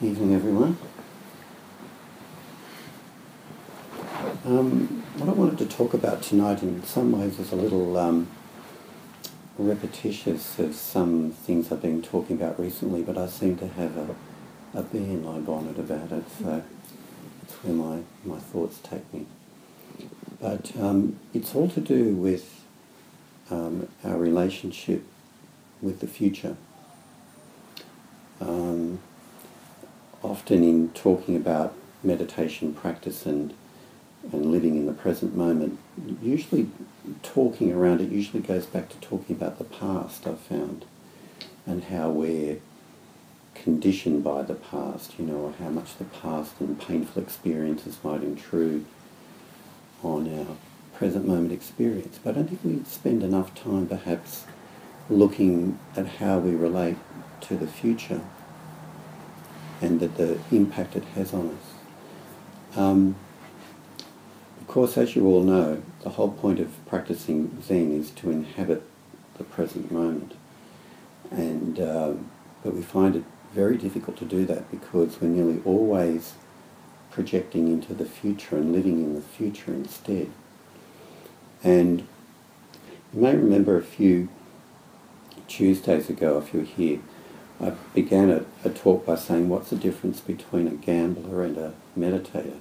Evening, everyone. Um, what I wanted to talk about tonight, in some ways, is a little um, repetitious of some things I've been talking about recently, but I seem to have a, a bee in my bonnet about it, so it's where my, my thoughts take me. But um, it's all to do with um, our relationship with the future. Um, often in talking about meditation practice and and living in the present moment, usually talking around it usually goes back to talking about the past, I've found, and how we're conditioned by the past, you know, how much the past and painful experiences might intrude on our present moment experience. But I don't think we spend enough time perhaps looking at how we relate to the future and that the impact it has on us. Um, of course, as you all know, the whole point of practicing Zen is to inhabit the present moment. And, uh, but we find it very difficult to do that because we're nearly always projecting into the future and living in the future instead. And you may remember a few Tuesdays ago, if you were here, I began a, a, talk by saying what's the difference between a gambler and a meditator?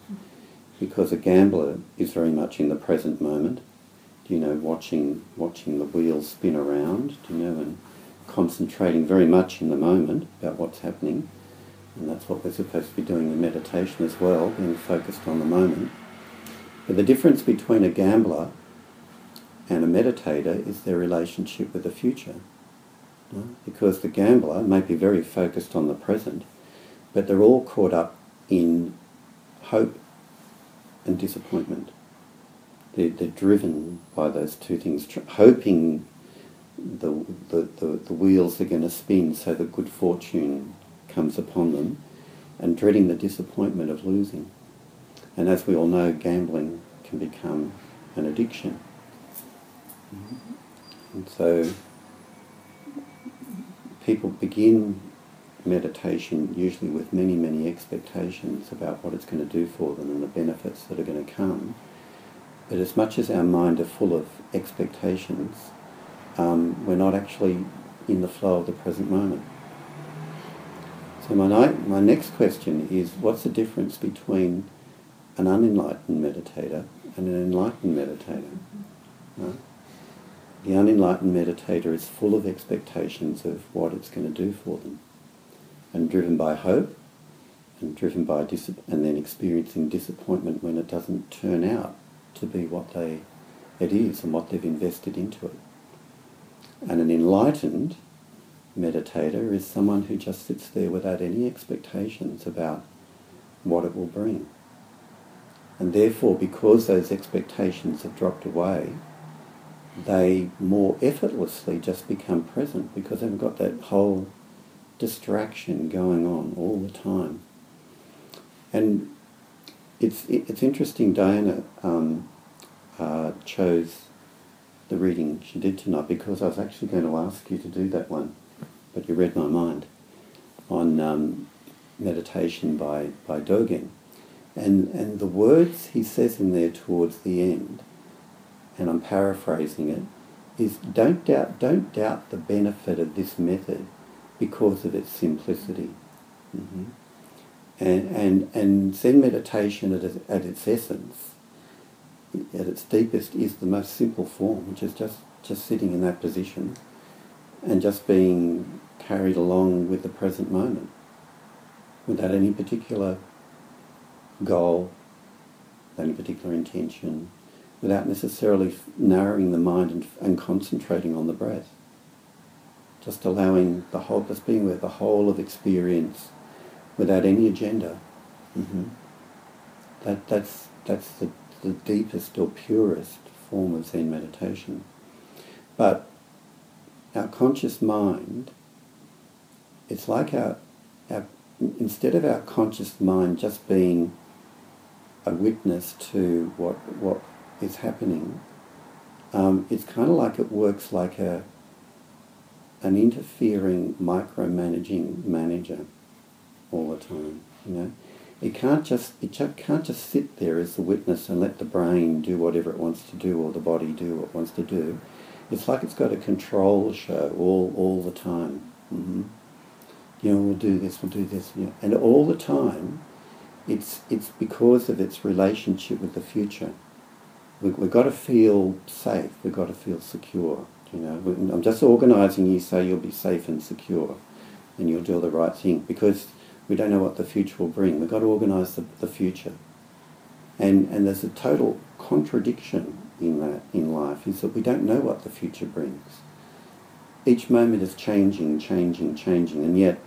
Because a gambler is very much in the present moment, you know, watching watching the wheels spin around, you know, and concentrating very much in the moment about what's happening. And that's what we're supposed to be doing in meditation as well, being focused on the moment. But the difference between a gambler and a meditator is their relationship with the future. Because the gambler may be very focused on the present, but they're all caught up in hope and disappointment. They're, they're driven by those two things, tr- hoping the, the, the, the wheels are going to spin so that good fortune comes upon them, and dreading the disappointment of losing. And as we all know, gambling can become an addiction. Mm-hmm. And so people begin meditation usually with many, many expectations about what it's going to do for them and the benefits that are going to come. But as much as our mind are full of expectations, um, we're not actually in the flow of the present moment. So my, my next question is, what's the difference between an unenlightened meditator and an enlightened meditator? Right? The unenlightened meditator is full of expectations of what it's going to do for them and driven by hope and driven by dis- and then experiencing disappointment when it doesn't turn out to be what they it is and what they've invested into it. And an enlightened meditator is someone who just sits there without any expectations about what it will bring. And therefore, because those expectations have dropped away, they more effortlessly just become present because they've got that whole distraction going on all the time. And it's, it's interesting, Diana um, uh, chose the reading she did tonight because I was actually going to ask you to do that one, but you read my mind on um, meditation by, by Dogen. And, and the words he says in there towards the end and I'm paraphrasing it, is don't doubt, don't doubt the benefit of this method because of its simplicity. Mm-hmm. And, and, and Zen meditation at, at its essence, at its deepest, is the most simple form, which is just, just sitting in that position and just being carried along with the present moment without any particular goal, any particular intention, without necessarily narrowing the mind and, and concentrating on the breath. Just allowing the whole, just being with the whole of experience without any agenda. Mm-hmm. That, that's that's the, the deepest or purest form of Zen meditation. But our conscious mind, it's like our, our instead of our conscious mind just being a witness to what, what is happening, um, it's kind of like it works like a an interfering, micromanaging manager. all the time. You know, it can't just it can't just sit there as the witness and let the brain do whatever it wants to do or the body do what it wants to do. It's like it's got a control show all all the time. Mm-hmm. You know, we'll do this, we'll do this, you know. and all the time, it's it's because of its relationship with the future. We, we've got to feel safe. We've got to feel secure. You know, I'm just organising you so you'll be safe and secure, and you'll do the right thing because we don't know what the future will bring. We've got to organise the, the future. And, and there's a total contradiction in that in life is that we don't know what the future brings. Each moment is changing, changing, changing, and yet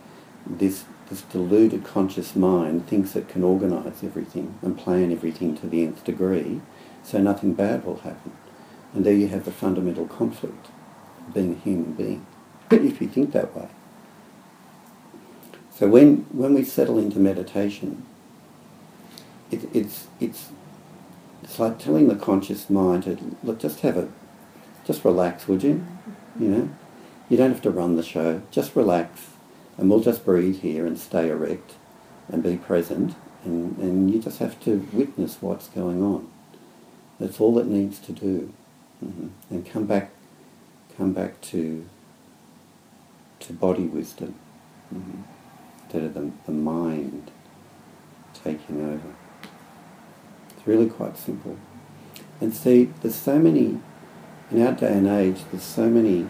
this, this deluded conscious mind thinks it can organise everything and plan everything to the nth degree so nothing bad will happen. And there you have the fundamental conflict being a human being, if you think that way. So when, when we settle into meditation, it, it's, it's, it's like telling the conscious mind to, look, just have a, just relax, would you? You know? You don't have to run the show. Just relax and we'll just breathe here and stay erect and be present and, and you just have to witness what's going on. That's all it needs to do. Mm-hmm. And come back, come back to, to body wisdom. Mm-hmm instead of the, the mind taking over. It's really quite simple. And see, there's so many, in our day and age, there's so many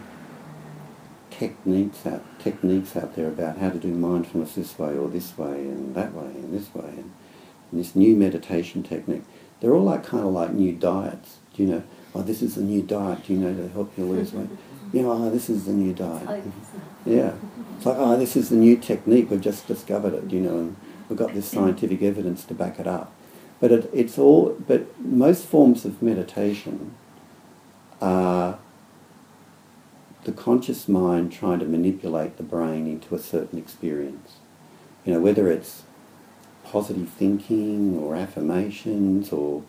techniques out, techniques out there about how to do mindfulness this way or this way and that way and this way and, and this new meditation technique. They're all like kind of like new diets. Do you know, oh, this is a new diet, you know, to help you lose weight you know, oh, this is the new diet. Yeah. It's like, oh, this is the new technique, we've just discovered it, you know, and we've got this scientific evidence to back it up. But it, it's all, but most forms of meditation are the conscious mind trying to manipulate the brain into a certain experience. You know, whether it's positive thinking or affirmations or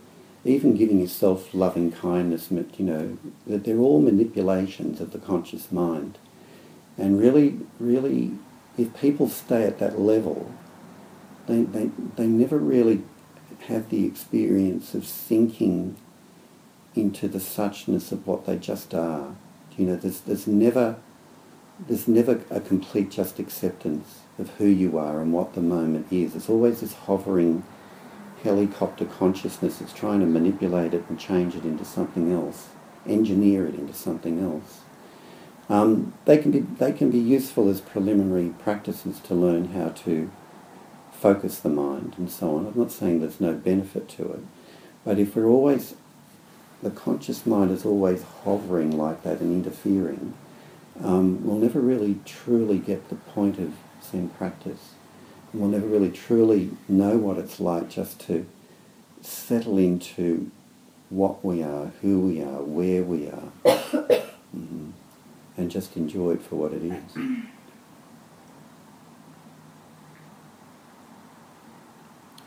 even giving yourself loving kindness, you know, that they're all manipulations of the conscious mind. And really, really, if people stay at that level, they, they, they never really have the experience of sinking into the suchness of what they just are. You know, there's, there's never there's never a complete just acceptance of who you are and what the moment is. It's always this hovering helicopter consciousness that's trying to manipulate it and change it into something else, engineer it into something else. Um, they can be they can be useful as preliminary practices to learn how to focus the mind and so on. I'm not saying there's no benefit to it, but if we're always the conscious mind is always hovering like that and interfering, um, we'll never really truly get the point of Zen practice we'll never really truly know what it's like just to settle into what we are, who we are, where we are, mm-hmm. and just enjoy it for what it is.